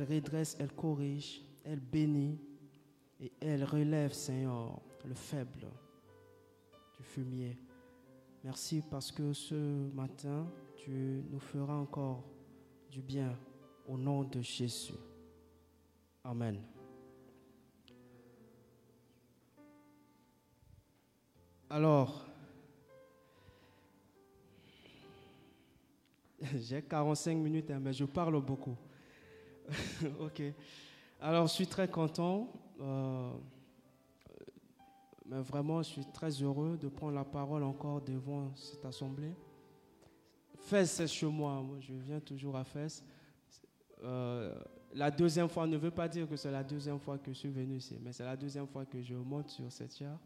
Elle redresse, elle corrige, elle bénit et elle relève, Seigneur, le faible du fumier. Merci parce que ce matin, tu nous feras encore du bien au nom de Jésus. Amen. Alors, j'ai 45 minutes, hein, mais je parle beaucoup. ok. Alors, je suis très content. Euh, mais vraiment, je suis très heureux de prendre la parole encore devant cette assemblée. Fès, c'est chez moi. Je viens toujours à Fès. Euh, la deuxième fois ne veut pas dire que c'est la deuxième fois que je suis venu ici, mais c'est la deuxième fois que je monte sur cette chair.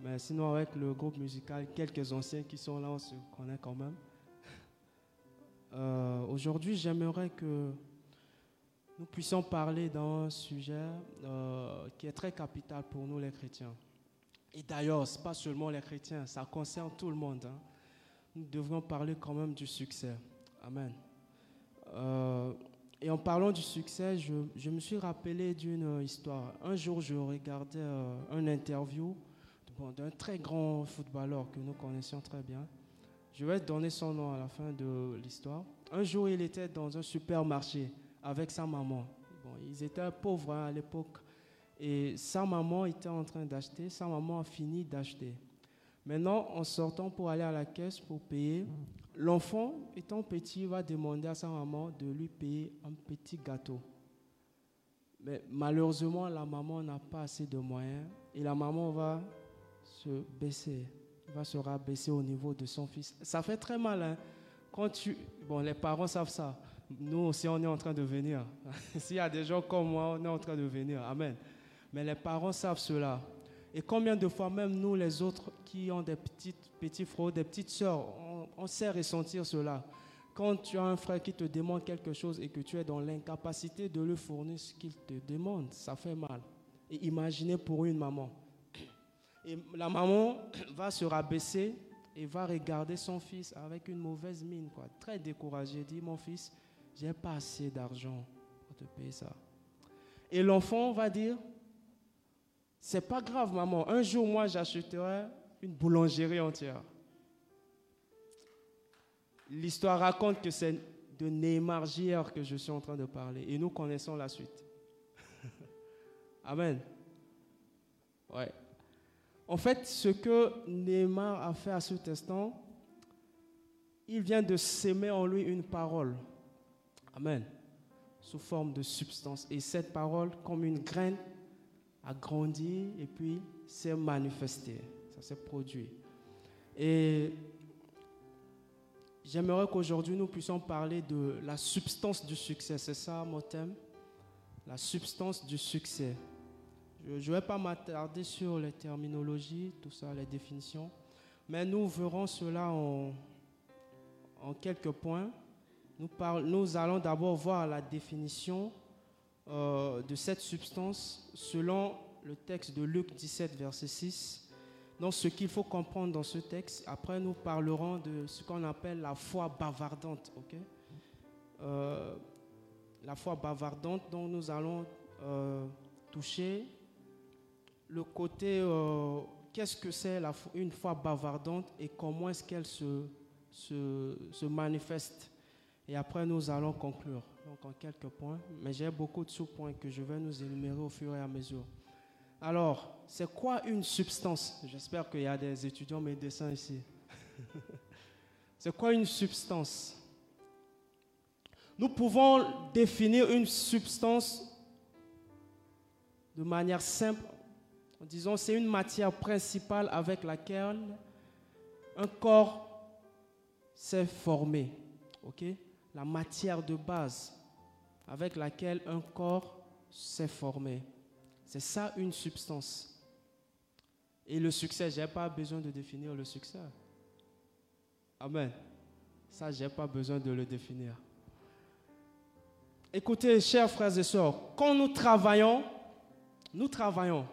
Mais sinon, avec le groupe musical, quelques anciens qui sont là, on se connaît quand même. Euh, aujourd'hui, j'aimerais que nous puissions parler d'un sujet euh, qui est très capital pour nous les chrétiens. Et d'ailleurs, ce n'est pas seulement les chrétiens, ça concerne tout le monde. Hein. Nous devrions parler quand même du succès. Amen. Euh, et en parlant du succès, je, me suis rappelé d'une histoire. Un jour, je regardais un interview d'un très grand footballeur que nous connaissions très bien. Je vais donner son nom à la fin de l'histoire. Un jour, il était dans un supermarché avec sa maman. Bon, ils étaient pauvres hein, à l'époque. Et sa maman était en train d'acheter. Sa maman a fini d'acheter. Maintenant, en sortant pour aller à la caisse pour payer, l'enfant, étant petit, va demander à sa maman de lui payer un petit gâteau. Mais malheureusement, la maman n'a pas assez de moyens et la maman va se baisser, va se rabaisser au niveau de son fils. Ça fait très mal. Hein? Quand tu... Bon, les parents savent ça. Nous aussi, on est en train de venir. S'il y a des gens comme moi, on est en train de venir. Amen. Mais les parents savent cela. Et combien de fois même nous, les autres, qui ont des petites, petits frères, des petites sœurs, on, sait ressentir cela. Quand tu as un frère qui te demande quelque chose et que tu es dans l'incapacité de lui fournir ce qu'il te demande, ça fait mal. Et imaginez pour une maman. Et la maman va se rabaisser et va regarder son fils avec une mauvaise mine, quoi, très découragée. Dit Mon fils, j'ai pas assez d'argent pour te payer ça. Et l'enfant va dire C'est pas grave, maman. Un jour, moi, j'achèterai une boulangerie entière. L'histoire raconte que c'est de Neymar JR que je suis en train de parler. Et nous connaissons la suite. Amen. Ouais. En fait, ce que Neymar a fait à ce instant, il vient de s'aimer en lui une parole. Amen. Sous forme de substance. Et cette parole, comme une graine, a grandi et puis s'est manifestée. Ça s'est produit. Et j'aimerais qu'aujourd'hui nous puissions parler de la substance du succès. C'est ça mon thème? La substance du succès. Je ne vais pas m'attarder sur les terminologies, tout ça, les définitions, mais nous verrons cela en, en quelques points. Nous, allons d'abord voir la définition euh, de cette substance selon le texte de Luc 17, verset 6. Donc ce qu'il faut comprendre dans ce texte, après nous parlerons de ce qu'on appelle la foi bavardante. euh, la foi bavardante dont nous allons euh, toucher le côté qu'est-ce que c'est une foi bavardante et comment est-ce qu'elle se, manifeste. Et après, nous allons conclure. Donc, en quelques points. Mais j'ai beaucoup de sous-points que je vais nous énumérer au fur et à mesure. Alors, c'est quoi une substance? J'espère qu'il y a des étudiants médecins ici. c'est quoi une substance? Nous pouvons définir une substance de manière simple Disons, c'est une matière principale avec laquelle un corps s'est formé. ok? La matière de base avec laquelle un corps s'est formé. C'est ça une substance. Et le succès, je n'ai pas besoin de définir le succès. Amen. Ça, je n'ai pas besoin de le définir. Écoutez, chers frères et sœurs, quand nous travaillons, nous travaillons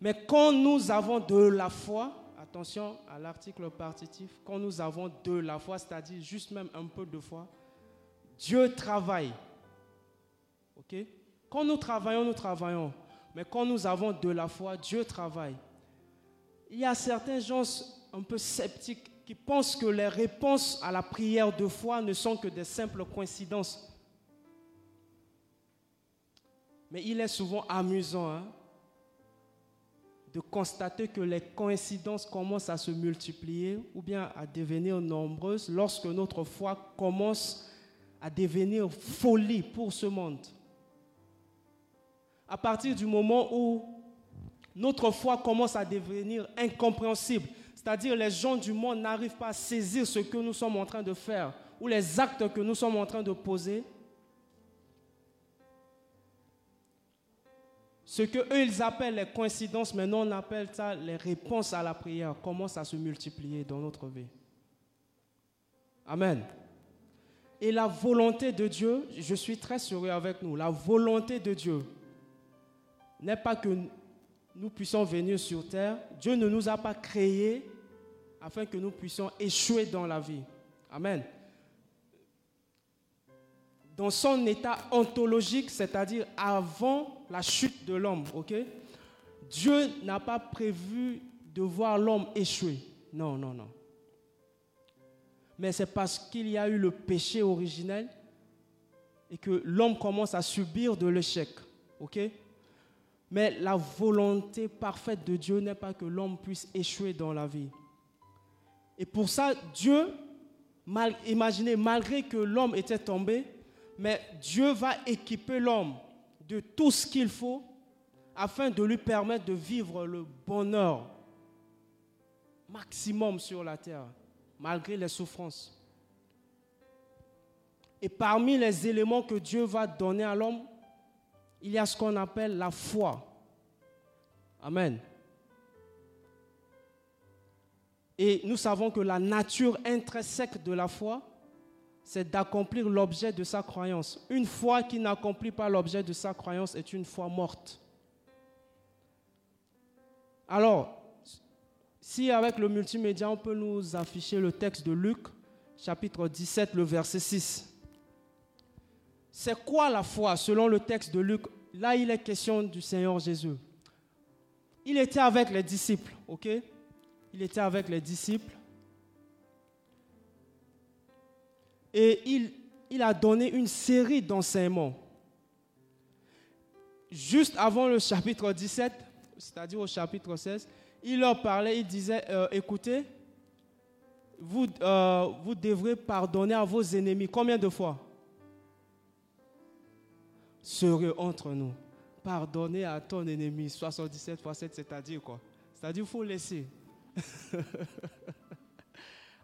mais quand nous avons de la foi, attention à l'article partitif, quand nous avons de la foi, c'est-à-dire juste même un peu de foi, Dieu travaille Ok? Quand nous travaillons, nous travaillons. Mais quand nous avons de la foi, Dieu travaille. Il y a certains gens un peu sceptiques qui pensent que les réponses à la prière de foi ne sont que des simples coïncidences. Mais il est souvent amusant hein, de constater que les coïncidences commencent à se multiplier ou bien à devenir nombreuses lorsque notre foi commence à devenir folie pour ce monde. À partir du moment où notre foi commence à devenir incompréhensible, c'est-à-dire les gens du monde n'arrivent pas à saisir ce que nous sommes en train de faire ou les actes que nous sommes en train de poser, Ce que eux ils appellent les coïncidences, maintenant on appelle ça les réponses à la prière, commencent à se multiplier dans notre vie? Amen. Et la volonté de Dieu, je suis très sérieux avec nous, la volonté de Dieu n'est pas que nous puissions venir sur terre. Dieu ne nous a pas créés afin que nous puissions échouer dans la vie. Amen dans son état ontologique, c'est-à-dire avant la chute de l'homme. ok? Dieu n'a pas prévu de voir l'homme échouer. Non, non, non. Mais c'est parce qu'il y a eu le péché originel et que l'homme commence à subir de l'échec. ok? Mais la volonté parfaite de Dieu n'est pas que l'homme puisse échouer dans la vie. Et pour ça, Dieu, imaginez, malgré que l'homme était tombé, mais Dieu va équiper l'homme de tout ce qu'il faut afin de lui permettre de vivre le bonheur maximum sur la terre, malgré les souffrances. Et parmi les éléments que Dieu va donner à l'homme, il y a ce qu'on appelle la foi. Amen. Et nous savons que la nature intrinsèque de la foi, c'est d'accomplir l'objet de sa croyance. Une foi qui n'accomplit pas l'objet de sa croyance est une foi morte. Alors, si avec le multimédia, on peut nous afficher le texte de Luc, chapitre 17, le verset 6. C'est quoi la foi selon le texte de Luc? Là, il est question du Seigneur Jésus. Il était avec les disciples, ok? Il était avec les disciples. Et il, a donné une série d'enseignements. Juste avant le chapitre 17, c'est-à-dire au chapitre 16, il leur parlait, il disait, euh, écoutez, vous, euh, vous devrez pardonner à vos ennemis. Combien de fois? Sérieux entre nous. Pardonner à ton ennemi 77 fois 7, c'est-à-dire quoi? C'est-à-dire qu'il faut laisser.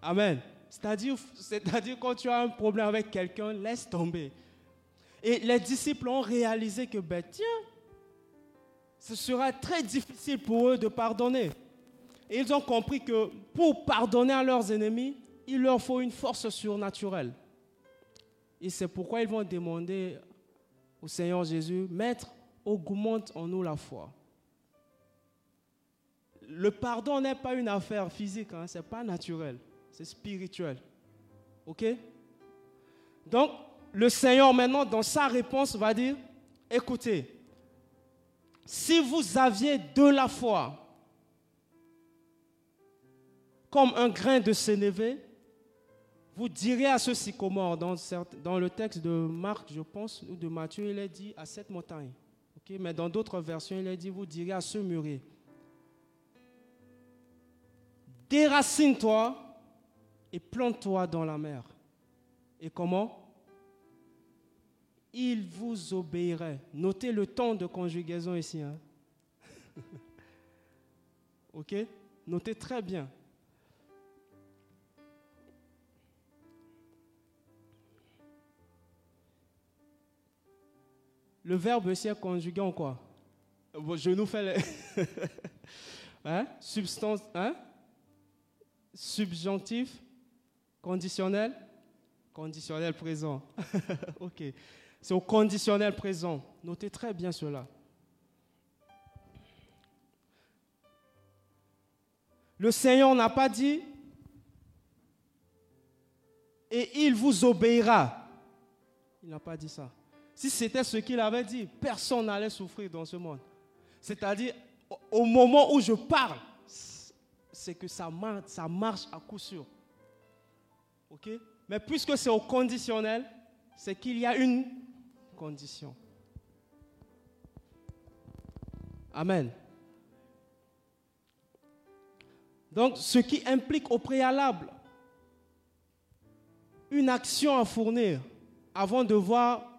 Amen. C'est-à-dire, c'est-à-dire quand tu as un problème avec quelqu'un, laisse tomber. Et les disciples ont réalisé que, ben tiens, ce sera très difficile pour eux de pardonner. Et ils ont compris que pour pardonner à leurs ennemis, il leur faut une force surnaturelle. Et c'est pourquoi ils vont demander au Seigneur Jésus, Maître, augmente en nous la foi. Le pardon n'est pas une affaire physique, hein, ce n'est pas naturel c'est spirituel. OK? Donc, le Seigneur maintenant, dans sa réponse, va dire, écoutez, si vous aviez de la foi, comme un grain de sénévé, vous direz à ce sycomore, dans, le texte de Marc, je pense, ou de Matthieu, il est dit à cette montagne. OK? Mais dans d'autres versions, il est dit, vous direz à ce mûrier, déracine-toi et plante-toi dans la mer. Et comment? Il vous obéirait. Notez le temps de conjugaison ici. Hein. ok? Notez très bien. Le verbe ici est conjugué en quoi? Je nous fais les hein? Substance, hein? Subjonctif, Conditionnel? Conditionnel présent. ok. C'est au conditionnel présent. Notez très bien cela. Le Seigneur n'a pas dit et il vous obéira. Il n'a pas dit ça. Si c'était ce qu'il avait dit, personne n'allait souffrir dans ce monde. C'est-à-dire, au moment où je parle, c'est que ça marche, ça marche à coup sûr. OK? Mais puisque c'est au conditionnel, c'est qu'il y a une condition. Amen. Donc, ce qui implique au préalable une action à fournir avant de voir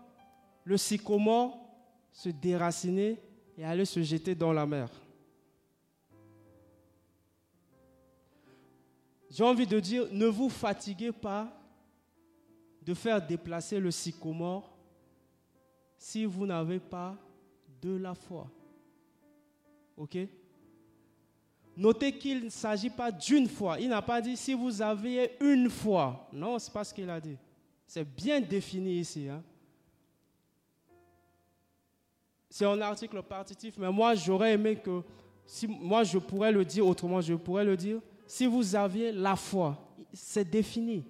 le sycomore se déraciner et aller se jeter dans la mer. J'ai envie de dire, ne vous fatiguez pas de faire déplacer le sycomore si vous n'avez pas de la foi. OK? Notez qu'il ne s'agit pas d'une fois. Il n'a pas dit si vous avez une fois. Non, ce n'est pas ce qu'il a dit. C'est bien défini ici. Hein. C'est un article partitif, mais moi j'aurais aimé que, si, moi je pourrais le dire autrement, je pourrais le dire, si vous aviez la foi, c'est défini.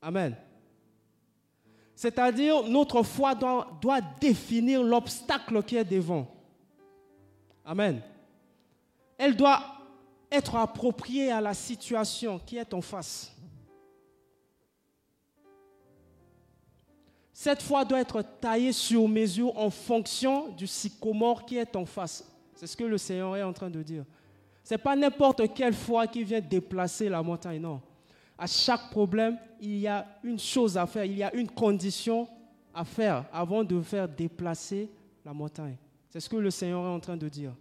Amen. C'est-à-dire, notre foi doit, définir l'obstacle qui est devant. Amen. Elle doit être appropriée à la situation qui est en face. Cette foi doit être taillée sur mesure en fonction du sycomore qui est en face. C'est ce que le Seigneur est en train de dire. Ce n'est pas n'importe quelle foi qui vient déplacer la montagne, non. À chaque problème, il y a une chose à faire, il y a une condition à faire avant de faire déplacer la montagne. C'est ce que le Seigneur est en train de dire.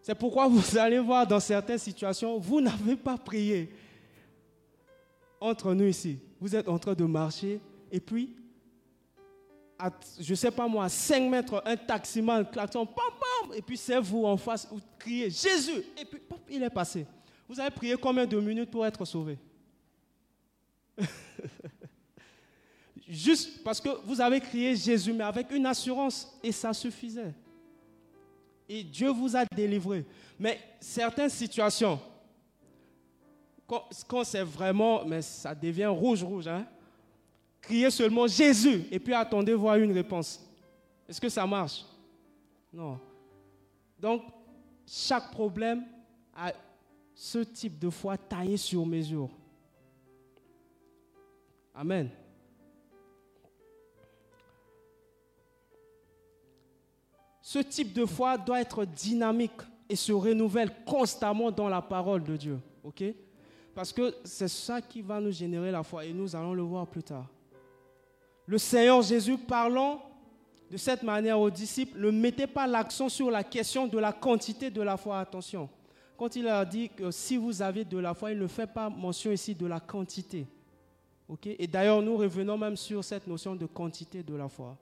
C'est pourquoi vous allez voir dans certaines situations, vous n'avez pas prié. Entre nous ici, vous êtes en train de marcher et puis, je ne sais pas moi, à 5 mètres, un taximan, klaxon, pam, pam, et puis c'est vous en face, vous criez Jésus, et puis il est passé. Vous avez prié combien de minutes pour être sauvé? Juste parce que vous avez crié Jésus, mais avec une assurance, et ça suffisait. Et Dieu vous a délivré. Mais certaines situations, quand, c'est vraiment, mais ça devient rouge, rouge, hein? Criez seulement Jésus et puis attendez voir une réponse. Est-ce que ça marche? Non. Donc, chaque problème a ce type de foi taillé sur mesure. Amen. Ce type de foi doit être dynamique et se renouvelle constamment dans la parole de Dieu. Parce que c'est ça qui va nous générer la foi et nous allons le voir plus tard. Le Seigneur Jésus parlant de cette manière aux disciples ne mettait pas l'accent sur la question de la quantité de la foi. Attention, quand il a dit que si vous avez de la foi, il ne fait pas mention ici de la quantité. ok? Et d'ailleurs, nous revenons même sur cette notion de quantité de la foi.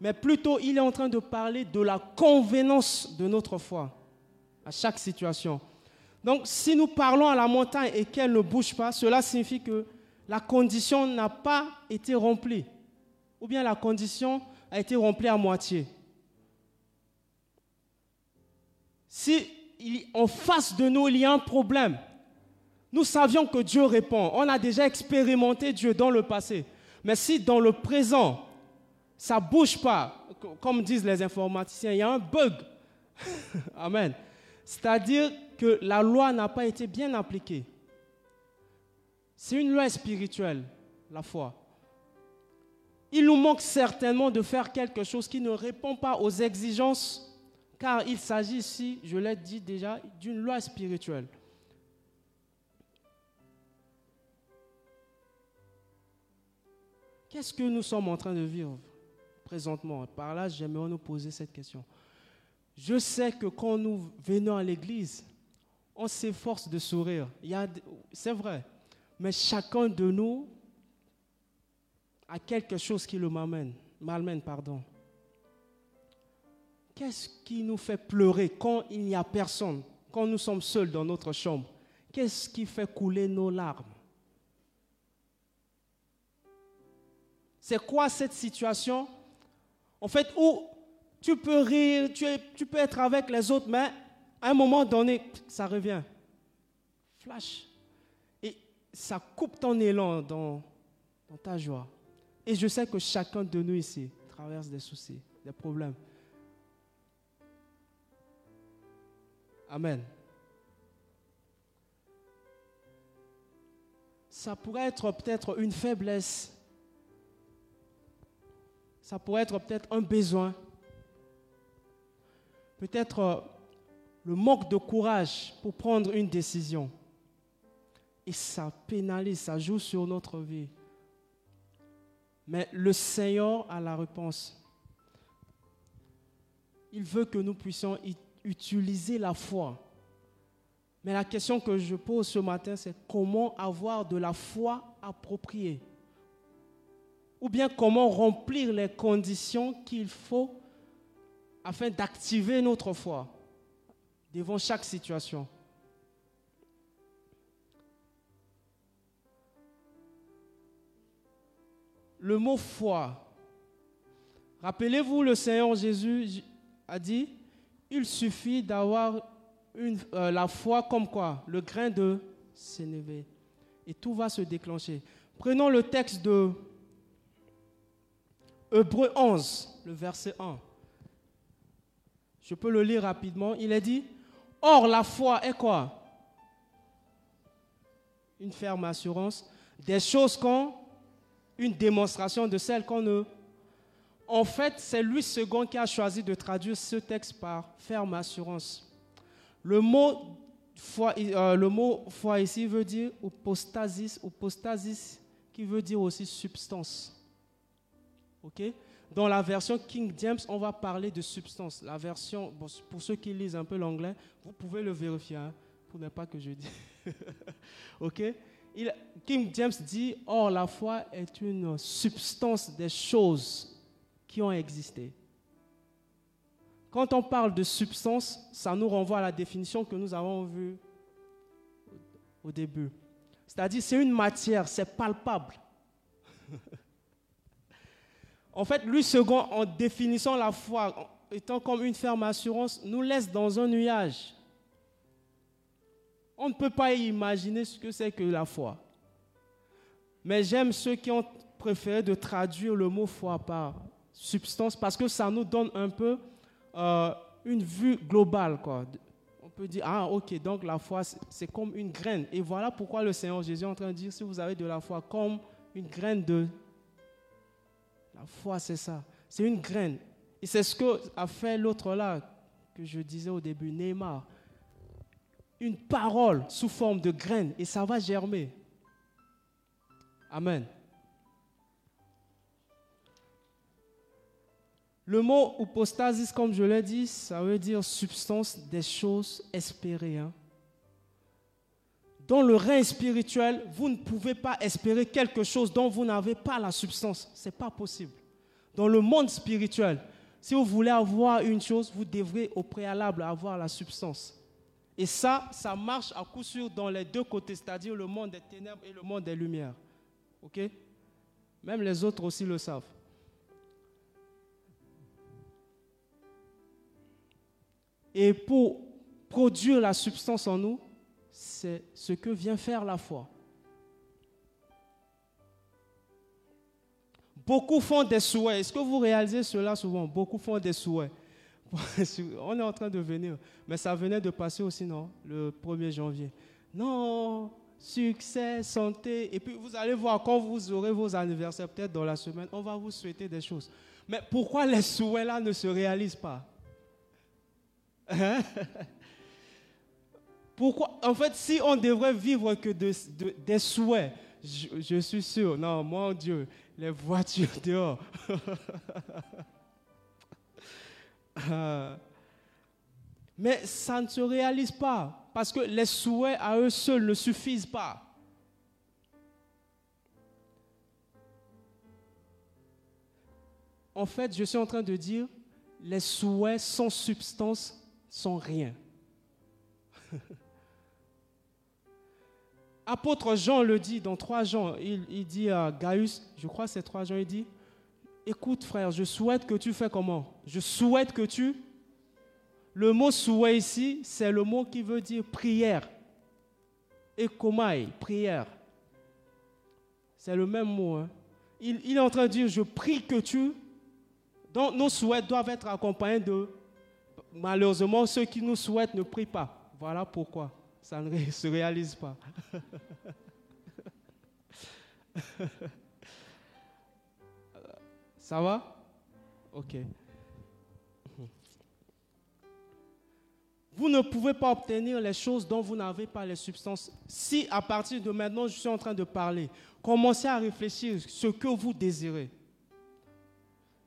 Mais plutôt, il est en train de parler de la convenance de notre foi à chaque situation. Donc, si nous parlons à la montagne et qu'elle ne bouge pas, cela signifie que la condition n'a pas été remplie. Ou bien la condition a été remplie à moitié. Si en face de nous, il y a un problème, nous savions que Dieu répond. On a déjà expérimenté Dieu dans le passé. Mais si dans le présent, ça ne bouge pas, comme disent les informaticiens, il y a un bug. Amen. C'est-à-dire que la loi n'a pas été bien appliquée. C'est une loi spirituelle, la foi. Il nous manque certainement de faire quelque chose qui ne répond pas aux exigences, car il s'agit ici, je l'ai dit déjà, d'une loi spirituelle. Qu'est-ce que nous sommes en train de vivre présentement? Par là, j'aimerais nous poser cette question. Je sais que quand nous venons à l'église, on s'efforce de sourire. C'est vrai. Mais chacun de nous a quelque chose qui le malmène pardon. Qu'est-ce qui nous fait pleurer quand il n'y a personne, quand nous sommes seuls dans notre chambre? Qu'est-ce qui fait couler nos larmes? C'est quoi cette situation? En fait, où tu peux rire, tu peux être avec les autres, mais à un moment donné, ça revient. Flash ça coupe ton élan dans, dans ta joie. Et je sais que chacun de nous ici traverse des soucis, des problèmes. Amen. Ça pourrait être peut-être une faiblesse. Ça pourrait être peut-être un besoin. Peut-être euh, le manque de courage pour prendre une décision. Et ça pénalise, ça joue sur notre vie. Mais le Seigneur a la réponse. Il veut que nous puissions utiliser la foi. Mais la question que je pose ce matin, c'est comment avoir de la foi appropriée? Ou bien comment remplir les conditions qu'il faut afin d'activer notre foi devant chaque situation? Le mot foi. Rappelez-vous, le Seigneur Jésus a dit, il suffit d'avoir euh, la foi comme quoi? Le grain de sénévé. Et tout va se déclencher. Prenons le texte de Hébreu 11, le verset 1. Je peux le lire rapidement. Il est dit, Or la foi est quoi? Une ferme assurance des choses qu'on, une démonstration de celles qu'on ne. En fait, c'est Louis II qui a choisi de traduire ce texte par ferme assurance. Le mot foi, euh, ici veut dire apostasis, apostasis qui veut dire aussi substance. OK? Dans la version King James, on va parler de substance. La version, pour ceux qui lisent un peu l'anglais, vous pouvez le vérifier, hein, pour ne pas que je dise. ok? King James dit Or, la foi est une substance des choses qui ont existé. Quand on parle de substance, ça nous renvoie à la définition que nous avons vue au début. C'est-à-dire, c'est une matière, c'est palpable. En fait, lui second, en définissant la foi étant comme une ferme assurance, nous laisse dans un nuage. On ne peut pas imaginer ce que c'est que la foi. Mais j'aime ceux qui ont préféré de traduire le mot foi par substance parce que ça nous donne un peu euh, une vue globale. On peut dire, ah ok, donc la foi, c'est comme une graine. Et voilà pourquoi le Seigneur Jésus est en train de dire, si vous avez de la foi comme une graine de la foi, c'est ça. C'est une graine. Et c'est ce que a fait l'autre là, que je disais au début, Neymar. Une parole sous forme de graine et ça va germer. Amen. Le mot hypostasis, comme je l'ai dit, ça veut dire substance des choses espérées. Hein. Dans le règne spirituel, vous ne pouvez pas espérer quelque chose dont vous n'avez pas la substance. Ce n'est pas possible. Dans le monde spirituel, si vous voulez avoir une chose, vous devrez au préalable avoir la substance. Et ça, ça marche à coup sûr dans les deux côtés, c'est-à-dire le monde des ténèbres et le monde des lumières. OK? Même les autres aussi le savent. Et pour produire la substance en nous, c'est ce que vient faire la foi. Beaucoup font des souhaits. Est-ce que vous réalisez cela souvent? Beaucoup font des souhaits. On est en train de venir. Mais ça venait de passer aussi, non Le 1er janvier. Non, succès, santé. Et puis vous allez voir, quand vous aurez vos anniversaires, peut-être dans la semaine, on va vous souhaiter des choses. Mais pourquoi les souhaits-là ne se réalisent pas? Hein? Pourquoi En fait, si on devrait vivre que de, des souhaits, je, suis sûr, non, mon Dieu, les voitures dehors. Mais ça ne se réalise pas parce que les souhaits à eux seuls ne suffisent pas. En fait, je suis en train de dire, les souhaits sans substance sont rien. Apôtre Jean le dit dans 3 Jean, il, dit à Gaius, je crois c'est 3 Jean, il dit, écoute frère, je souhaite que tu fais comment? Je souhaite que tu... Le mot souhait ici, c'est le mot qui veut dire prière. Ekomai, prière. C'est le même mot. Hein. Il, il, est en train de dire, je prie que tu... Donc nos souhaits doivent être accompagnés de... Malheureusement, ceux qui nous souhaitent ne prient pas. Voilà pourquoi ça ne se réalise pas. ça va? Ok. Vous ne pouvez pas obtenir les choses dont vous n'avez pas les substances. Si à partir de maintenant, je suis en train de parler, commencez à réfléchir ce que vous désirez.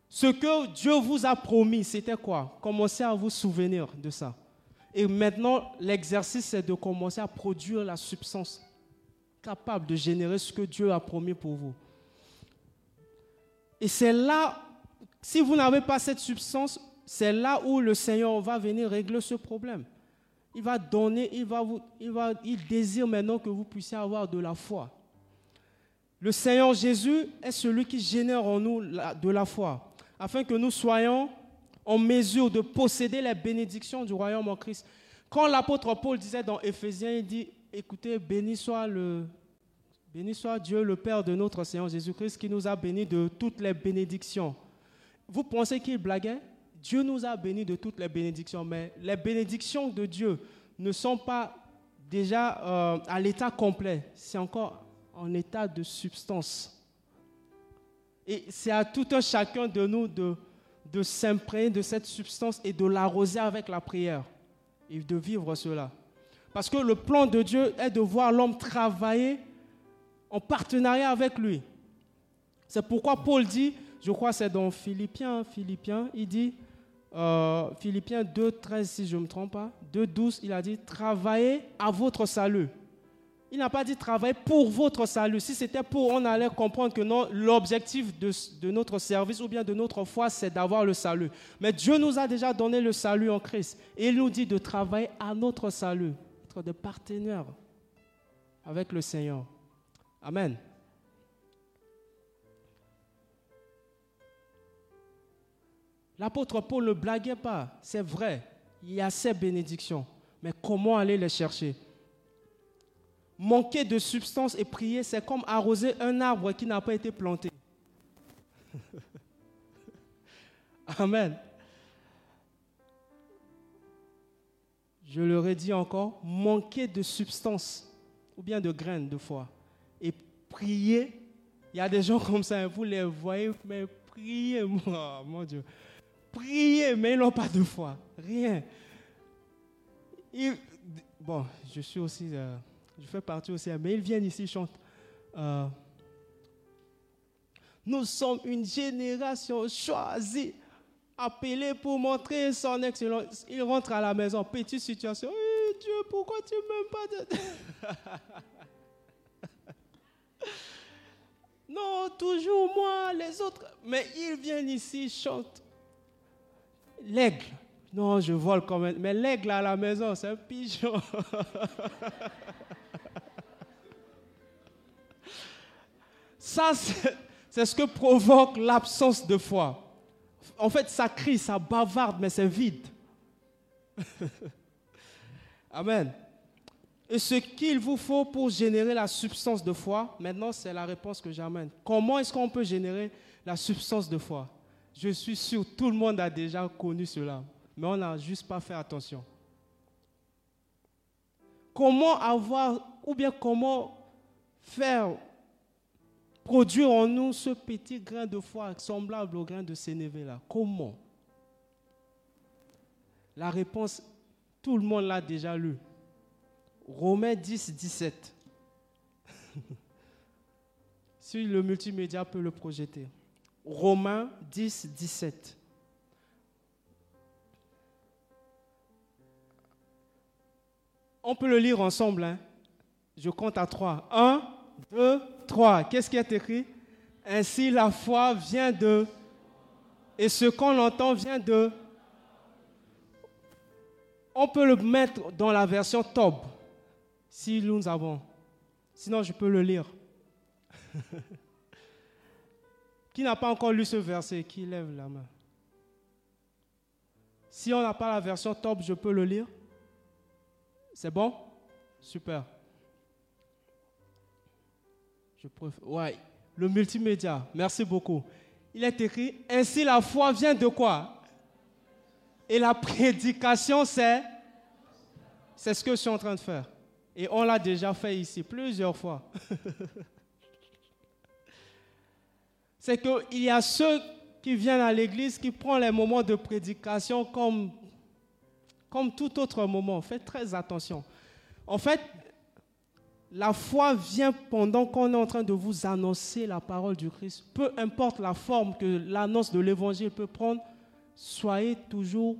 Ce que Dieu vous a promis, c'était quoi? Commencez à vous souvenir de ça. Et maintenant, l'exercice, c'est de commencer à produire la substance capable de générer ce que Dieu a promis pour vous. Et c'est là, si vous n'avez pas cette substance, c'est là où le Seigneur va venir régler ce problème. Il va donner, il, va vous, il, va, il désire maintenant que vous puissiez avoir de la foi. Le Seigneur Jésus est celui qui génère en nous de la foi, afin que nous soyons en mesure de posséder les bénédictions du royaume en Christ. Quand l'apôtre Paul disait dans Éphésiens, il dit, écoutez, béni soit, le, béni soit Dieu, le Père de notre Seigneur Jésus-Christ, qui nous a bénis de toutes les bénédictions. Vous pensez qu'il blaguait? Dieu nous a bénis de toutes les bénédictions, mais les bénédictions de Dieu ne sont pas déjà euh, à l'état complet, c'est encore en état de substance. Et c'est à tout un chacun de nous de, de s'imprégner de cette substance et de l'arroser avec la prière et de vivre cela. Parce que le plan de Dieu est de voir l'homme travailler en partenariat avec lui. C'est pourquoi Paul dit, je crois c'est dans Philippiens, Philippiens, il dit, euh, Philippiens 2, 13, si je ne me trompe pas, 2, 12, il a dit travaillez à votre salut. Il n'a pas dit travailler pour votre salut. Si c'était pour, on allait comprendre que l'objectif de, de, notre service ou bien de notre foi, c'est d'avoir le salut. Mais Dieu nous a déjà donné le salut en Christ. Et il nous dit de travailler à notre salut, être des partenaires avec le Seigneur. Amen. L'apôtre Paul ne blaguait pas, c'est vrai, il y a ces bénédictions, mais comment aller les chercher? Manquer de substance et prier, c'est comme arroser un arbre qui n'a pas été planté. Amen. Je le redis encore, manquer de substance ou bien de graines de foi. Prier, il y a des gens comme ça, vous les voyez, mais priez, moi, mon Dieu prier, mais ils n'ont pas de foi. Rien. bon, je suis aussi, euh, je fais partie aussi, mais ils viennent ici, chantent. Euh, nous sommes une génération choisie, appelée pour montrer son excellence. Ils rentrent à la maison, petite situation. Dieu, pourquoi tu m'aimes pas. toujours moi, les autres. Mais ils viennent ici, chantent l'aigle. Non, je vole quand même. Mais l'aigle à la maison, c'est un pigeon. ça, c'est ce que provoque l'absence de foi. En fait, ça crie, ça bavarde, mais c'est vide. Amen. Et ce qu'il vous faut pour générer la substance de foi, maintenant c'est la réponse que j'amène. Comment est-ce qu'on peut générer la substance de foi? Je suis sûr, tout le monde a déjà connu cela, mais on n'a juste pas fait attention. Comment avoir, ou bien comment faire produire en nous ce petit grain de foi semblable au grain de Sénévé là? Comment? La réponse, tout le monde l'a déjà lu. Romains 10, 17. si le multimédia peut le projeter. Romains 10, 17. On peut le lire ensemble. Hein? Je compte à trois. Un, deux, trois. Qu'est-ce qui est écrit? Ainsi la foi vient de... Et ce qu'on entend vient de... On peut le mettre dans la version Tob, si nous avons. Sinon, je peux le lire. Qui n'a pas encore lu ce verset Qui lève la main? Si on n'a pas la version top, je peux le lire C'est bon? Super. Je préfère. Ouais, le multimédia. Merci beaucoup. Il est écrit Ainsi la foi vient de quoi? Et la prédication, c'est. C'est ce que je suis en train de faire. Et on l'a déjà fait ici plusieurs fois. c'est qu'il y a ceux qui viennent à l'église qui prennent les moments de prédication comme, comme tout autre moment. Faites très attention. En fait, la foi vient pendant qu'on est en train de vous annoncer la parole du Christ. Peu importe la forme que l'annonce de l'évangile peut prendre, soyez toujours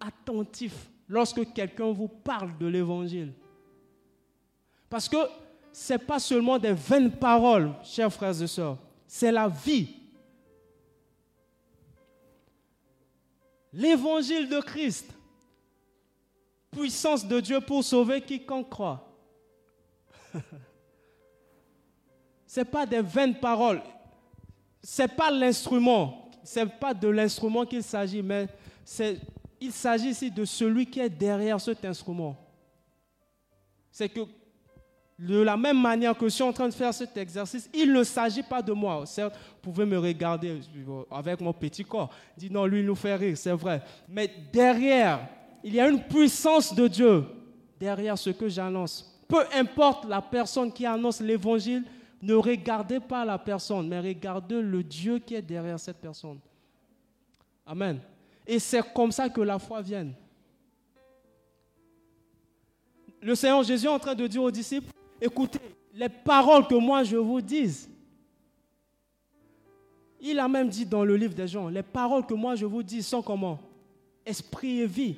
attentifs lorsque quelqu'un vous parle de l'évangile. Parce que ce n'est pas seulement des vaines paroles, chers frères et sœurs, c'est la vie. L'évangile de Christ, puissance de Dieu pour sauver quiconque croit. Ce n'est pas des vaines paroles. Ce n'est pas l'instrument. Ce n'est pas de l'instrument qu'il s'agit, mais il s'agit ici de celui qui est derrière cet instrument. C'est que de la même manière que je suis en train de faire cet exercice, il ne s'agit pas de moi. Certes, vous pouvez me regarder avec mon petit corps. Dit non, lui, il nous fait rire, c'est vrai. Mais derrière, il y a une puissance de Dieu derrière ce que j'annonce. Peu importe la personne qui annonce l'évangile, ne regardez pas la personne, mais regardez le Dieu qui est derrière cette personne. Amen. Et c'est comme ça que la foi vient. Le Seigneur Jésus est en train de dire aux disciples, écoutez, les paroles que moi je vous dis, il a même dit dans le livre des gens, les paroles que moi je vous dis sont comment? Esprit et vie.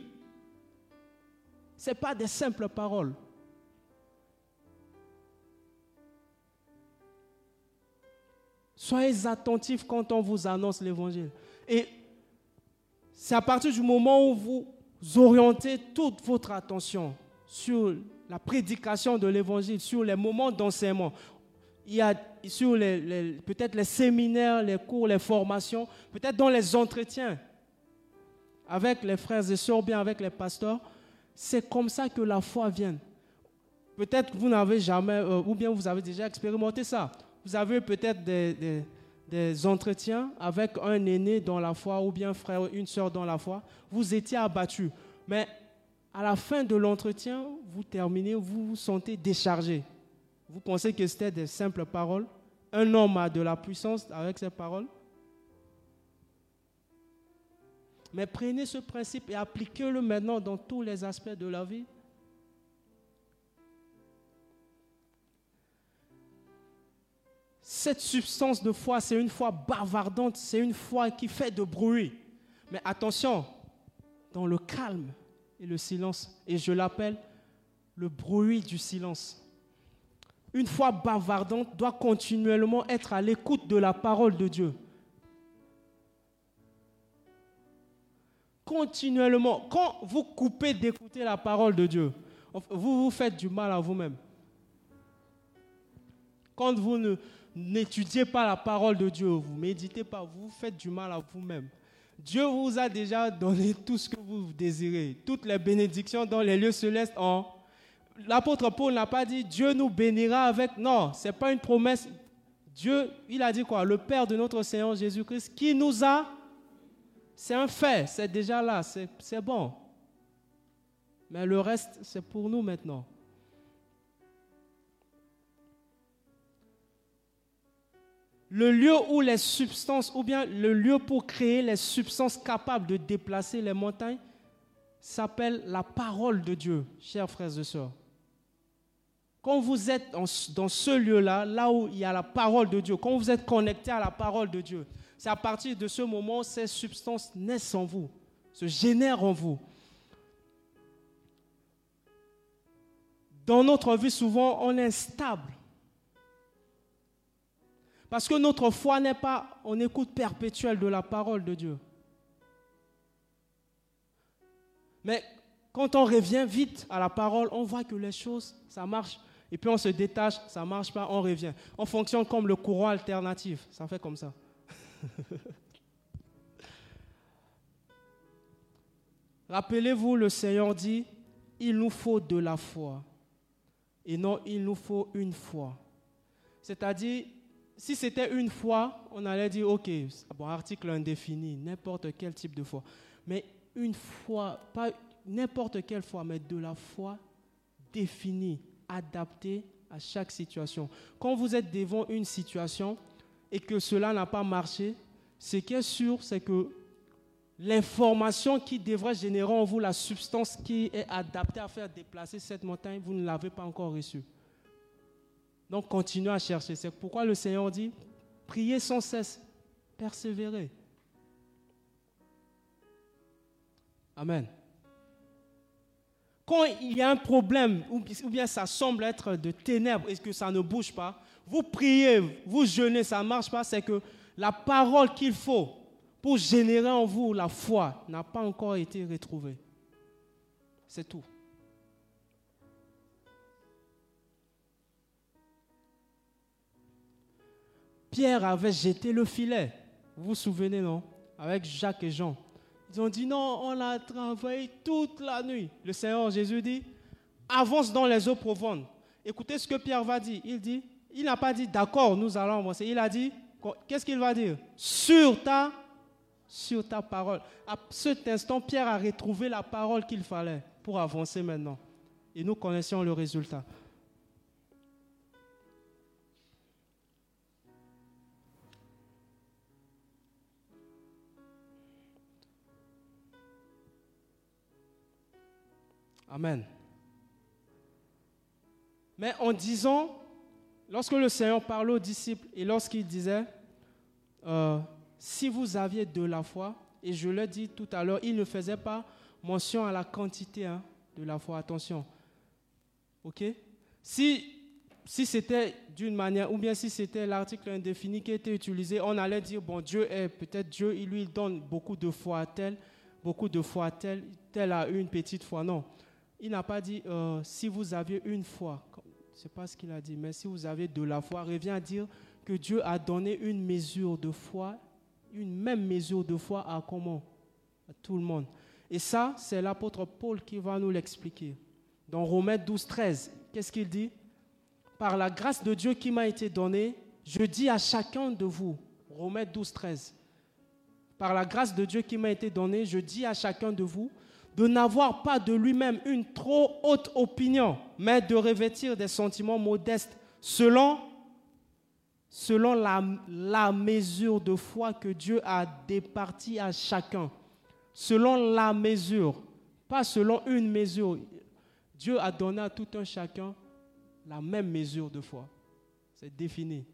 Ce pas des simples paroles. Soyez attentifs quand on vous annonce l'évangile. Et c'est à partir du moment où vous orientez toute votre attention sur la prédication de l'évangile, sur les moments d'enseignement. Il y a sur les, peut-être les séminaires, les cours, les formations, peut-être dans les entretiens avec les frères et sœurs, bien avec les pasteurs. C'est comme ça que la foi vient. Peut-être vous n'avez jamais, euh, ou bien vous avez déjà expérimenté ça. Vous avez peut-être des, des, entretiens avec un aîné dans la foi, ou bien frère, une sœur dans la foi. Vous étiez abattu. Mais à la fin de l'entretien, vous terminez, vous vous sentez déchargé. Vous pensez que c'était des simples paroles. Un homme a de la puissance avec ses paroles. Mais prenez ce principe et appliquez-le maintenant dans tous les aspects de la vie. Cette substance de foi, c'est une foi bavardante, c'est une foi qui fait de bruit. Mais attention, dans le calme, et le silence. Et je l'appelle le bruit du silence. Une foi bavardante doit continuellement être à l'écoute de la parole de Dieu. Continuellement. Quand vous coupez d'écouter la parole de Dieu, vous vous faites du mal à vous-même. Quand vous n'étudiez pas la parole de Dieu, vous méditez pas, vous vous faites du mal à vous-même. Dieu vous a déjà donné tout ce que vous désirez, toutes les bénédictions dans les lieux célestes. L'apôtre Paul n'a pas dit Dieu nous bénira avec. Non, ce n'est pas une promesse. Dieu, il a dit quoi? Le Père de notre Seigneur Jésus-Christ qui nous a. C'est un fait, c'est déjà là, c'est bon. Mais le reste, c'est pour nous maintenant. Le lieu où les substances, ou bien le lieu pour créer les substances capables de déplacer les montagnes, s'appelle la parole de Dieu, chers frères et sœurs. Quand vous êtes dans ce lieu-là, là où il y a la parole de Dieu, quand vous êtes connecté à la parole de Dieu, c'est à partir de ce moment ces substances naissent en vous, se génèrent en vous. Dans notre vie, souvent, on est stable. Parce que notre foi n'est pas en écoute perpétuelle de la parole de Dieu. Mais quand on revient vite à la parole, on voit que les choses, ça marche. Et puis on se détache, ça ne marche pas, on revient. On fonctionne comme le courant alternatif. Ça fait comme ça. Rappelez-vous, le Seigneur dit, il nous faut de la foi. Et non, il nous faut une foi. C'est-à-dire, si c'était une fois, on allait dire, OK, article indéfini, n'importe quel type de foi. Mais une fois, pas n'importe quelle foi, mais de la foi définie, adaptée à chaque situation. Quand vous êtes devant une situation et que cela n'a pas marché, ce qui est sûr, c'est que l'information qui devrait générer en vous la substance qui est adaptée à faire déplacer cette montagne, vous ne l'avez pas encore reçue. Donc continuez à chercher. C'est pourquoi le Seigneur dit, priez sans cesse, persévérez. Amen. Quand il y a un problème, ou bien ça semble être de ténèbres et que ça ne bouge pas, vous priez, vous jeûnez, ça ne marche pas, c'est que la parole qu'il faut pour générer en vous la foi n'a pas encore été retrouvée. C'est tout. Pierre avait jeté le filet. Vous vous souvenez, non? Avec Jacques et Jean. Ils ont dit non, on a travaillé toute la nuit. Le Seigneur Jésus dit, avance dans les eaux profondes. Écoutez ce que Pierre va dire. Il dit, il n'a pas dit d'accord, nous allons avancer. Il a dit, qu'est-ce qu'il va dire? Sur ta, sur ta parole. À cet instant, Pierre a retrouvé la parole qu'il fallait pour avancer maintenant. Et nous connaissions le résultat. Amen. Mais en disant, lorsque le Seigneur parlait aux disciples et lorsqu'il disait, euh, si vous aviez de la foi, et je l'ai dit tout à l'heure, il ne faisait pas mention à la quantité hein, de la foi, attention. OK? Si, si c'était d'une manière, ou bien si c'était l'article indéfini qui était utilisé, on allait dire, bon, Dieu est, peut-être Dieu, il lui donne beaucoup de foi à tel, beaucoup de foi à tel, tel a une petite foi. Non il n'a pas dit euh, si vous aviez une foi, ce n'est pas ce qu'il a dit, mais si vous avez de la foi, revient à dire que Dieu a donné une mesure de foi, une même mesure de foi à comment? À tout le monde. Et ça, c'est l'apôtre Paul qui va nous l'expliquer. Dans Romains 12, 13, qu'est-ce qu'il dit? Par la grâce de Dieu qui m'a été donnée, je dis à chacun de vous, Romains 12, 13, par la grâce de Dieu qui m'a été donnée, je dis à chacun de vous, de n'avoir pas de lui-même une trop haute opinion, mais de revêtir des sentiments modestes selon, la, la mesure de foi que Dieu a départie à chacun. Selon la mesure, pas selon une mesure. Dieu a donné à tout un chacun la même mesure de foi. C'est défini.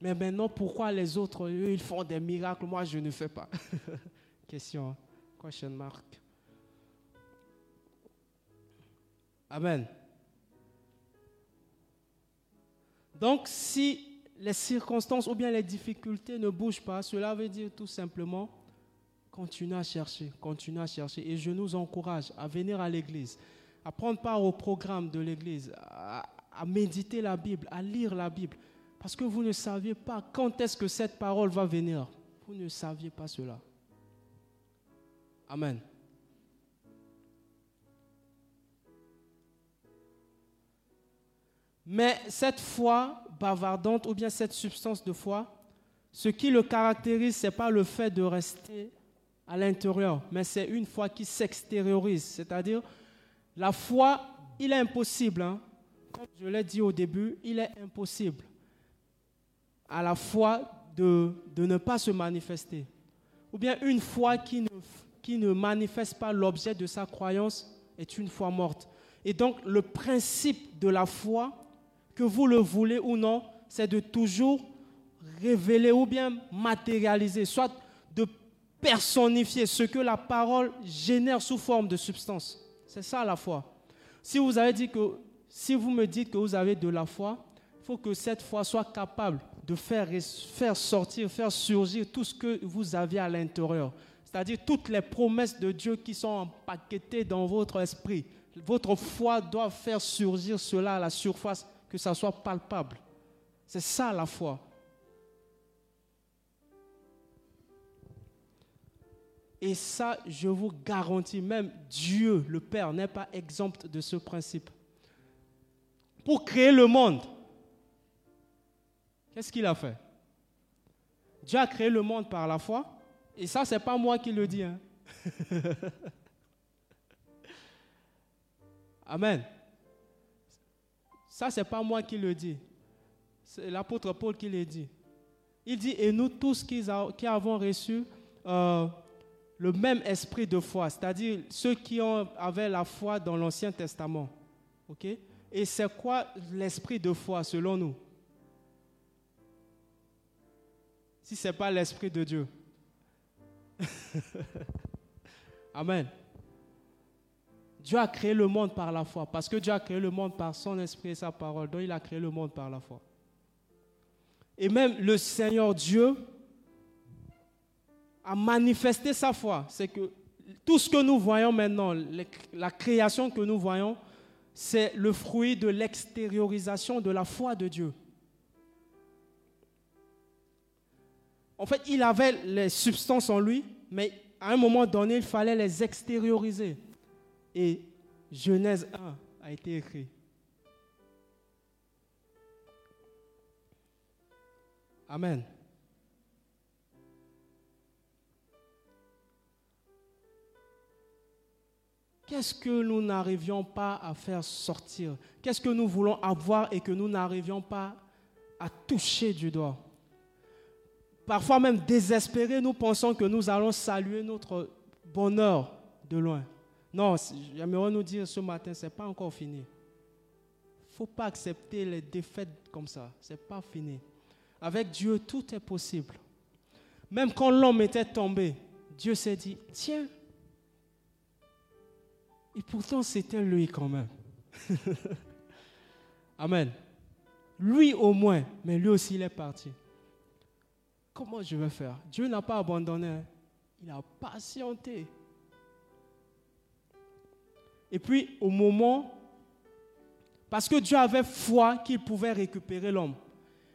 Mais maintenant, pourquoi les autres, eux, ils font des miracles, moi, je ne fais pas Question. Question mark. Amen. Donc, si les circonstances ou bien les difficultés ne bougent pas, cela veut dire tout simplement, continuez à chercher, continuez à chercher. Et je nous encourage à venir à l'église, à prendre part au programme de l'église, à méditer la Bible, à lire la Bible. Parce que vous ne saviez pas quand est-ce que cette parole va venir. Vous ne saviez pas cela. Amen. Mais cette foi bavardante ou bien cette substance de foi, ce qui le caractérise, ce n'est pas le fait de rester à l'intérieur, mais c'est une foi qui s'extériorise. C'est-à-dire, la foi, il est impossible, hein. comme je l'ai dit au début, il est impossible à la foi de, de ne pas se manifester. Ou bien une foi qui ne, qui ne manifeste pas l'objet de sa croyance est une foi morte. Et donc le principe de la foi, que vous le voulez ou non, c'est de toujours révéler ou bien matérialiser, soit de personnifier ce que la parole génère sous forme de substance. C'est ça la foi. Si vous avez dit que, si vous me dites que vous avez de la foi, il faut que cette foi soit capable de faire, sortir, faire surgir tout ce que vous avez à l'intérieur. C'est-à-dire toutes les promesses de Dieu qui sont empaquetées dans votre esprit. Votre foi doit faire surgir cela à la surface, que ça soit palpable. C'est ça la foi. Et ça, je vous garantis, même Dieu, le Père, n'est pas exempt de ce principe. Pour créer le monde, qu'est-ce qu'il a fait? Dieu a créé le monde par la foi. Et ça, ce n'est pas moi qui le dis. Hein. Amen. Ça, ce n'est pas moi qui le dis. C'est l'apôtre Paul qui le dit. Il dit, et nous tous qui, avons reçu euh, le même esprit de foi, c'est-à-dire ceux qui avaient la foi dans l'Ancien Testament. Et c'est quoi l'esprit de foi selon nous? Si ce n'est pas l'esprit de Dieu. Amen. Dieu a créé le monde par la foi, parce que Dieu a créé le monde par son esprit et sa parole. Donc il a créé le monde par la foi. Et même le Seigneur Dieu a manifesté sa foi. C'est que tout ce que nous voyons maintenant, la création que nous voyons, c'est le fruit de l'extériorisation de la foi de Dieu. En fait, il avait les substances en lui, mais à un moment donné, il fallait les extérioriser. Et Genèse 1 a été écrit. Amen. Qu'est-ce que nous n'arrivions pas à faire sortir? Qu'est-ce que nous voulons avoir et que nous n'arrivions pas à toucher du doigt? Parfois même désespérés, nous pensons que nous allons saluer notre bonheur de loin. Non, j'aimerais nous dire ce matin, ce n'est pas encore fini. Il ne faut pas accepter les défaites comme ça. Ce n'est pas fini. Avec Dieu, tout est possible. Même quand l'homme était tombé, Dieu s'est dit, tiens, et pourtant, c'était lui quand même. Amen. Lui au moins, mais lui aussi, il est parti. Comment je vais faire Dieu n'a pas abandonné. Hein. Il a patienté. Et puis, au moment, parce que Dieu avait foi qu'il pouvait récupérer l'homme.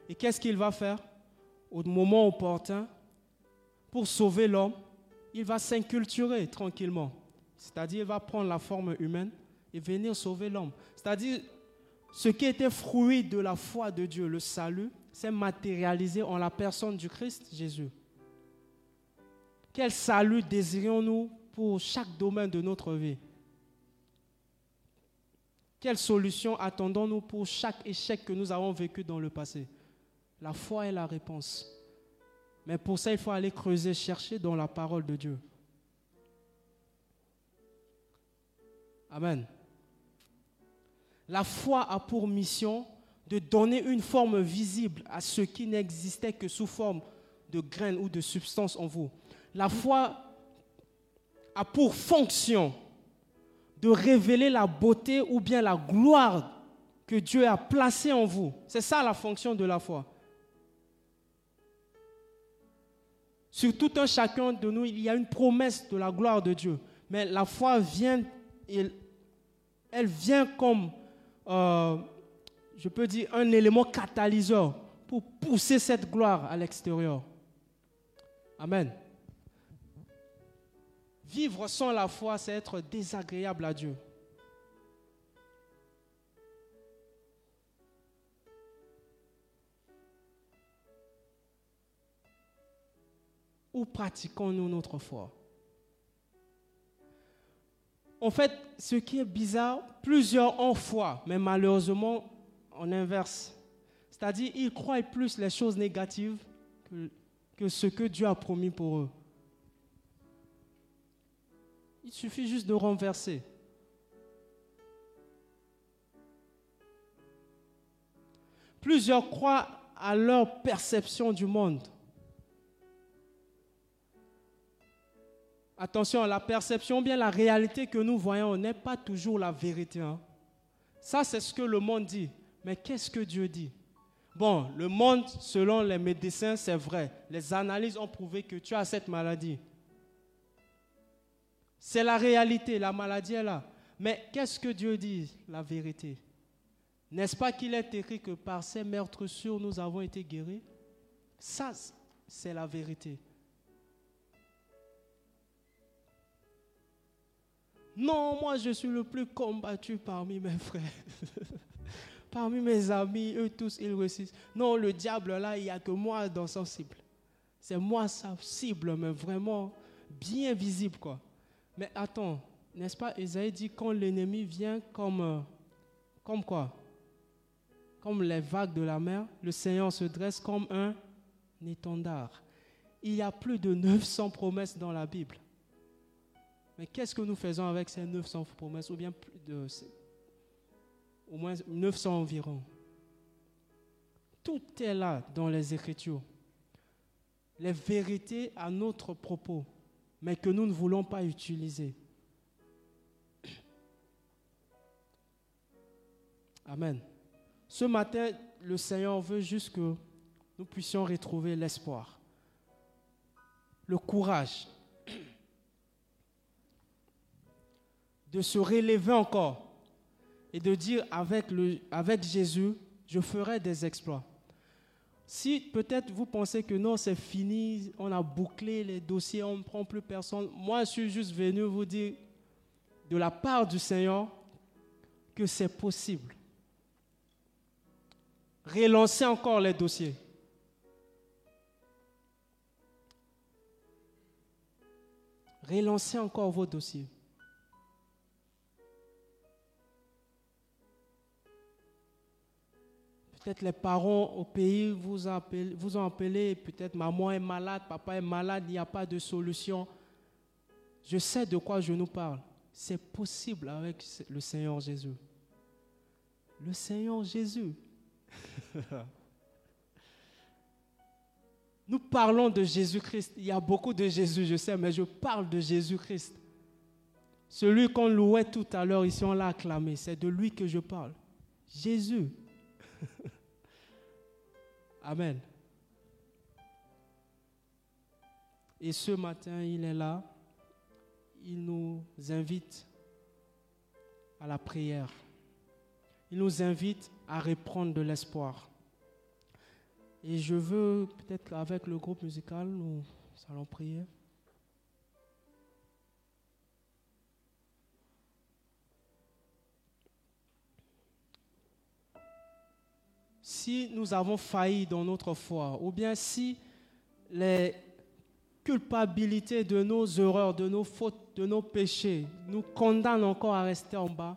Et qu'est-ce qu'il va faire? Au moment opportun, pour sauver l'homme, il va s'inculturer tranquillement. C'est-à-dire, il va prendre la forme humaine et venir sauver l'homme. C'est-à-dire, ce qui était fruit de la foi de Dieu, le salut, s'est matérialisé en la personne du Christ Jésus. Quel salut désirions-nous pour chaque domaine de notre vie? Quelle solution attendons-nous pour chaque échec que nous avons vécu dans le passé? La foi est la réponse. Mais pour ça, il faut aller creuser, chercher dans la parole de Dieu. Amen. La foi a pour mission de donner une forme visible à ce qui n'existait que sous forme de graines ou de substances en vous. La foi a pour fonction de révéler la beauté ou bien la gloire que Dieu a placée en vous. C'est ça la fonction de la foi. Sur tout un chacun de nous, il y a une promesse de la gloire de Dieu. Mais la foi vient elle vient comme, euh, je peux dire, un élément catalyseur pour pousser cette gloire à l'extérieur. Amen. Vivre sans la foi, c'est être désagréable à Dieu. Où pratiquons-nous notre foi? En fait, ce qui est bizarre, plusieurs ont foi, mais malheureusement, on inverse. C'est-à-dire, ils croient plus les choses négatives que, ce que Dieu a promis pour eux. Il suffit juste de renverser. Plusieurs croient à leur perception du monde. Attention, la perception, bien la réalité que nous voyons n'est pas toujours la vérité. Hein. Ça, c'est ce que le monde dit. Mais qu'est-ce que Dieu dit? Bon, le monde, selon les médecins, c'est vrai. Les analyses ont prouvé que tu as cette maladie. C'est la réalité, la maladie est là. Mais qu'est-ce que Dieu dit La vérité? N'est-ce pas qu'il est écrit que par ces meurtres sûrs, nous avons été guéris? Ça, c'est la vérité. Non, moi je suis le plus combattu parmi mes frères. parmi mes amis, eux tous, ils réussissent. Non, le diable là, il n'y a que moi dans son cible. C'est moi sa cible, mais vraiment bien visible quoi. Mais attends, n'est-ce pas, Isaïe dit quand l'ennemi vient comme, euh, comme quoi? Comme les vagues de la mer, le Seigneur se dresse comme un étendard. Il y a plus de 900 promesses dans la Bible. Mais qu'est-ce que nous faisons avec ces 900 promesses Ou bien plus de. Au moins 900 environ. Tout est là dans les Écritures. Les vérités à notre propos, mais que nous ne voulons pas utiliser. Amen. Ce matin, le Seigneur veut juste que nous puissions retrouver l'espoir, le courage de se relever encore et de dire avec, le, avec Jésus, je ferai des exploits. Si peut-être vous pensez que non, c'est fini, on a bouclé les dossiers, on ne prend plus personne, moi je suis juste venu vous dire de la part du Seigneur que c'est possible. Relancez encore les dossiers. Relancez encore vos dossiers. Peut-être les parents au pays vous, vous ont appelé, peut-être maman est malade, papa est malade, il n'y a pas de solution. Je sais de quoi je nous parle. C'est possible avec le Seigneur Jésus. Le Seigneur Jésus. Nous parlons de Jésus-Christ. Il y a beaucoup de Jésus, je sais, mais je parle de Jésus-Christ. Celui qu'on louait tout à l'heure, ici on l'a acclamé. C'est de lui que je parle. Jésus. Amen. Et ce matin, il est là. Il nous invite à la prière. Il nous invite à reprendre de l'espoir. Et je veux, peut-être avec le groupe musical, nous allons prier. Si nous avons failli dans notre foi, ou bien si les culpabilités de nos erreurs, de nos fautes, de nos péchés nous condamnent encore à rester en bas,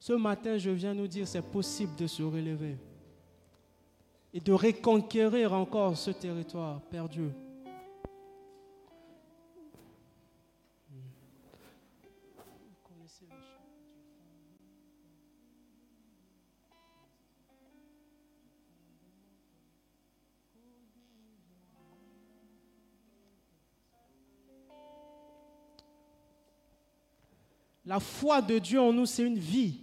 ce matin, je viens nous dire c'est possible de se relever et de reconquérir encore ce territoire perdu. La foi de Dieu en nous, c'est une vie.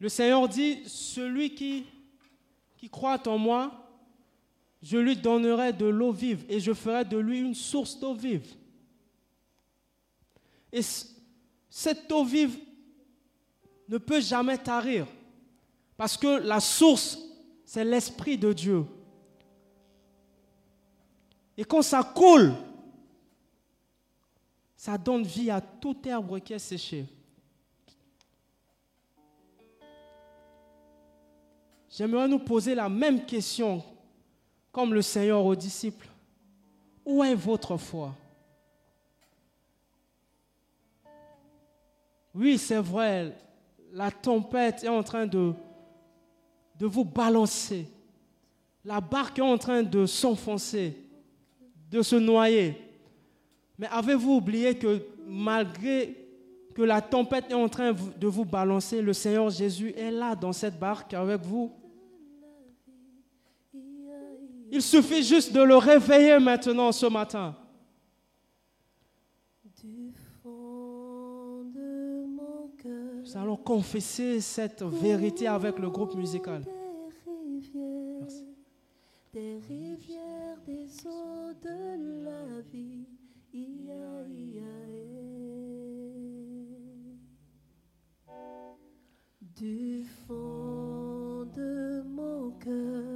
Le Seigneur dit, celui qui, croit en moi, je lui donnerai de l'eau vive et je ferai de lui une source d'eau vive. Et cette eau vive ne peut jamais tarir parce que la source, c'est l'Esprit de Dieu. Et quand ça coule, ça donne vie à tout herbe qui est séché. J'aimerais nous poser la même question comme le Seigneur aux disciples. Où est votre foi? Oui, c'est vrai, la tempête est en train de, de vous balancer. La barque est en train de s'enfoncer, de se noyer. Mais avez-vous oublié que malgré que la tempête est en train de vous balancer, le Seigneur Jésus est là dans cette barque avec vous? Il suffit juste de le réveiller maintenant ce matin. Nous allons confesser cette vérité avec le groupe musical. Merci. Des rivières, des eaux de la vie du fond de mon cœur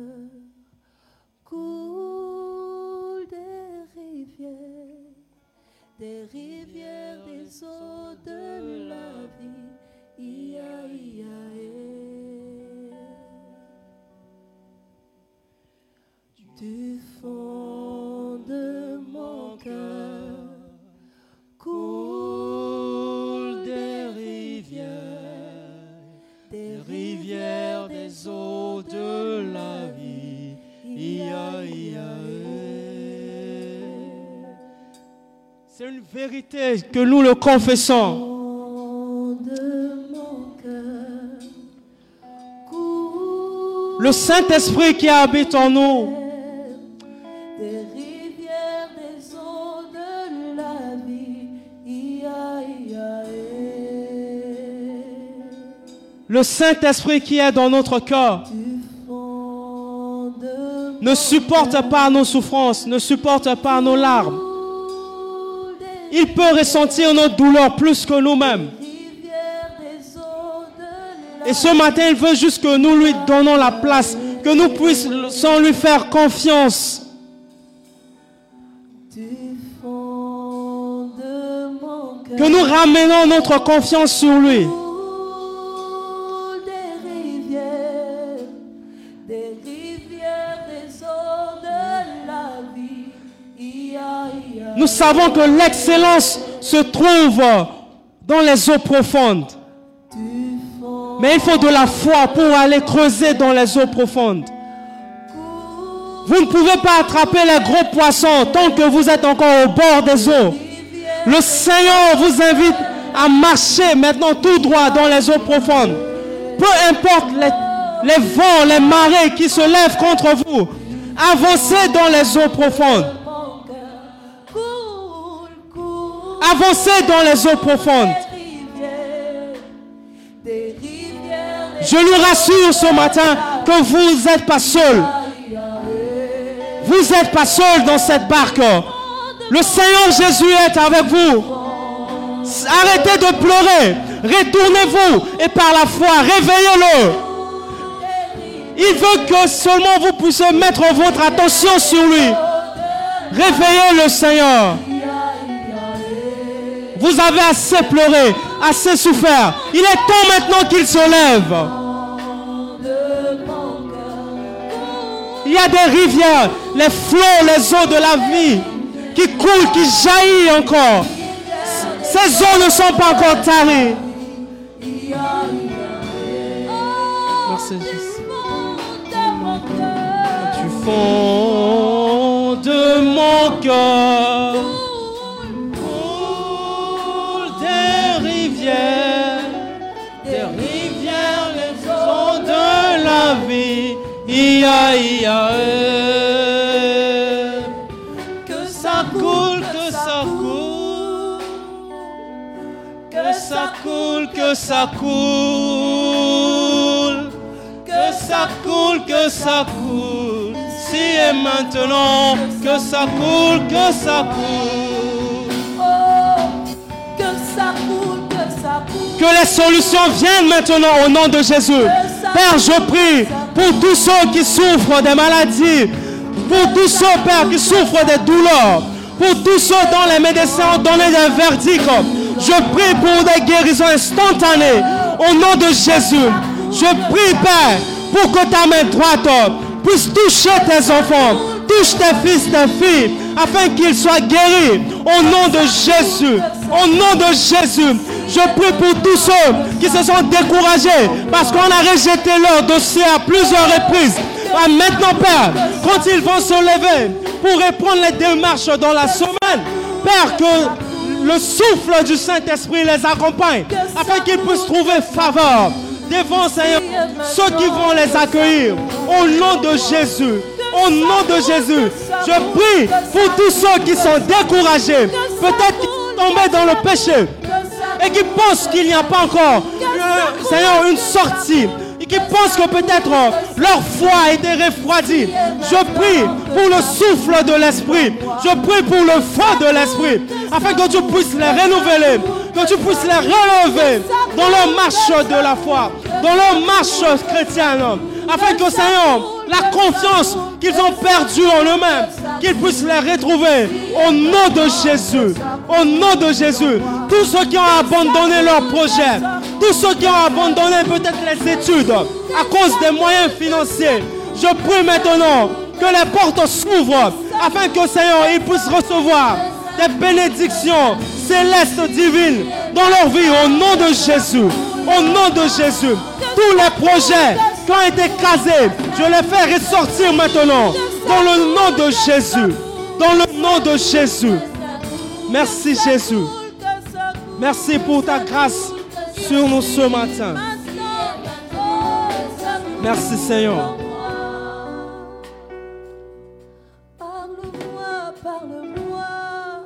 vérité que nous le confessons. Le Saint-Esprit qui habite en nous, le Saint-Esprit qui est dans notre cœur, ne supporte pas nos souffrances, ne supporte pas nos larmes. Il peut ressentir nos douleurs plus que nous-mêmes. Et ce matin, il veut juste que nous lui donnons la place, que nous puissions lui faire confiance. Que nous ramenons notre confiance sur lui. Savons que l'excellence se trouve dans les eaux profondes. Mais il faut de la foi pour aller creuser dans les eaux profondes. Vous ne pouvez pas attraper les gros poissons tant que vous êtes encore au bord des eaux. Le Seigneur vous invite à marcher maintenant tout droit dans les eaux profondes. Peu importe les vents, les marées qui se lèvent contre vous, avancez dans les eaux profondes. Coule. Avancez dans les eaux profondes. Je lui rassure ce matin que vous n'êtes pas seul. Vous n'êtes pas seul dans cette barque. Le Seigneur Jésus est avec vous. Arrêtez de pleurer. Retournez-vous et par la foi, réveillez-le. Il veut que seulement vous puissiez mettre votre attention sur lui. Réveillez le Seigneur. Vous avez assez pleuré, assez souffert. Il est temps maintenant qu'il se lève. Il y a des rivières, les flots, les eaux de la vie qui coulent, qui jaillissent encore. Ces eaux ne sont pas encore taries. Merci Jésus. Du fond de mon cœur Ia, ia, eh. Que ça coule, que ça coule, que ça coule, que ça coule, que ça coule, que ça coule. Si et maintenant, que ça coule, que ça coule. Que ça coule, que ça coule. Que les solutions viennent maintenant au nom de Jésus. Père, je prie pour tous ceux qui souffrent des maladies, pour tous ceux, Père, qui souffrent des douleurs, pour tous ceux dont les médecins ont donné des verdicts. Je prie pour des guérisons instantanées au nom de Jésus. Je prie, Père, pour que ta main droite puisse toucher tes enfants, touche tes fils, tes filles, afin qu'ils soient guéris au nom de Jésus. Au nom de Jésus, je prie pour tous ceux qui se sont découragés parce qu'on a rejeté leur dossier à plusieurs reprises. Maintenant, Père, quand ils vont se lever pour reprendre les démarches dans la semaine, Père, que le souffle du Saint-Esprit les accompagne afin qu'ils puissent trouver faveur devant ceux qui vont les accueillir au nom de Jésus. Au nom de Jésus, je prie pour tous ceux qui sont découragés, peut-être qui sont tombés dans le péché et qui pensent qu'il n'y a pas encore, euh, Seigneur, une sortie. Et qui pensent que peut-être leur foi a été refroidie. Je prie pour le souffle de l'Esprit. Je prie pour le feu de l'Esprit. Afin que tu puisses les renouveler. Que tu puisses les relever dans leur marche de la foi. Dans leur marche chrétienne. Afin que, Seigneur, la confiance qu'ils ont perdue en eux-mêmes, qu'ils puissent les retrouver au nom de Jésus. Au nom de Jésus, tous ceux qui ont abandonné leur projet, tous ceux qui ont abandonné peut-être les études à cause des moyens financiers, je prie maintenant que les portes s'ouvrent afin que Seigneur, ils puissent recevoir des bénédictions célestes divines dans leur vie au nom de Jésus. Au nom de Jésus. Tous les projets qui ont été casés, je les fais ressortir maintenant dans le nom de Jésus. Dans le nom de Jésus. Merci Jésus. Merci pour ta grâce sur nous ce matin. Merci Seigneur.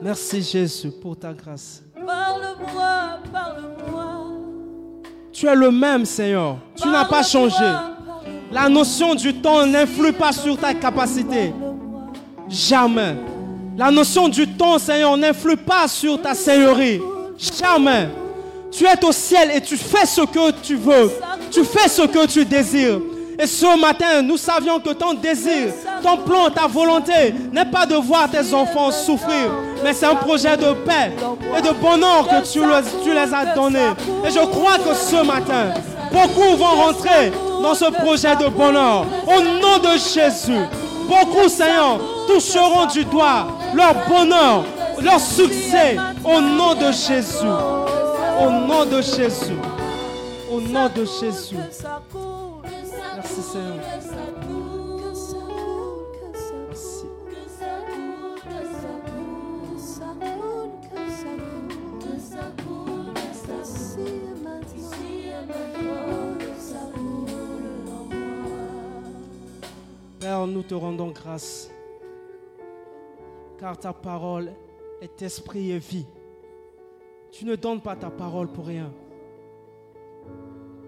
Merci Jésus pour ta grâce. Parle-moi, parle-moi. Tu es le même Seigneur. Tu n'as pas changé. La notion du temps n'influe pas sur ta capacité. Jamais. La notion du temps, Seigneur, n'influe pas sur ta seigneurie. Jamais. Tu es au ciel et tu fais ce que tu veux. Tu fais ce que tu désires. Et ce matin, nous savions que ton désir, ton plan, ta volonté n'est pas de voir tes enfants souffrir, mais c'est un projet de paix et de bonheur que tu, les- as donnés. Et je crois que ce matin, beaucoup vont rentrer dans ce projet de bonheur. Au nom de Jésus, beaucoup, Seigneur, toucheront du doigt leur bonheur, leur succès. Au nom de Jésus. Au nom de Jésus. Au nom de Jésus. Merci Seigneur. Merci. Père, nous te rendons grâce, car ta parole est esprit et vie. Tu ne donnes pas ta parole pour rien.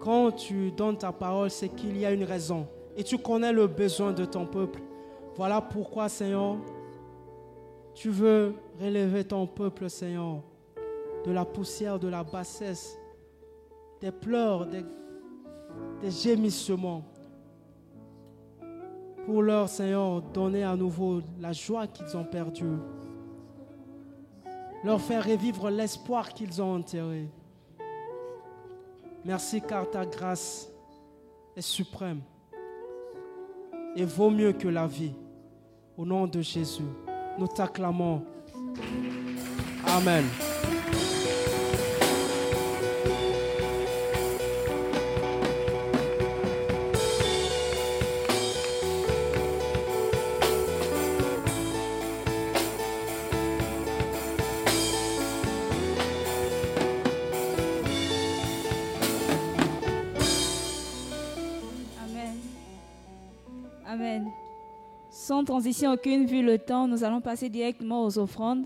Quand tu donnes ta parole, c'est qu'il y a une raison. Et tu connais le besoin de ton peuple. Voilà pourquoi, Seigneur, tu veux relever ton peuple, Seigneur, de la poussière, de la bassesse, des pleurs, des, gémissements pour leur, Seigneur, donner à nouveau la joie qu'ils ont perdue. Leur faire revivre l'espoir qu'ils ont enterré. Merci car ta grâce est suprême et vaut mieux que la vie. Au nom de Jésus, nous t'acclamons. Amen. Amen. Sans transition aucune, vu le temps, nous allons passer directement aux offrandes.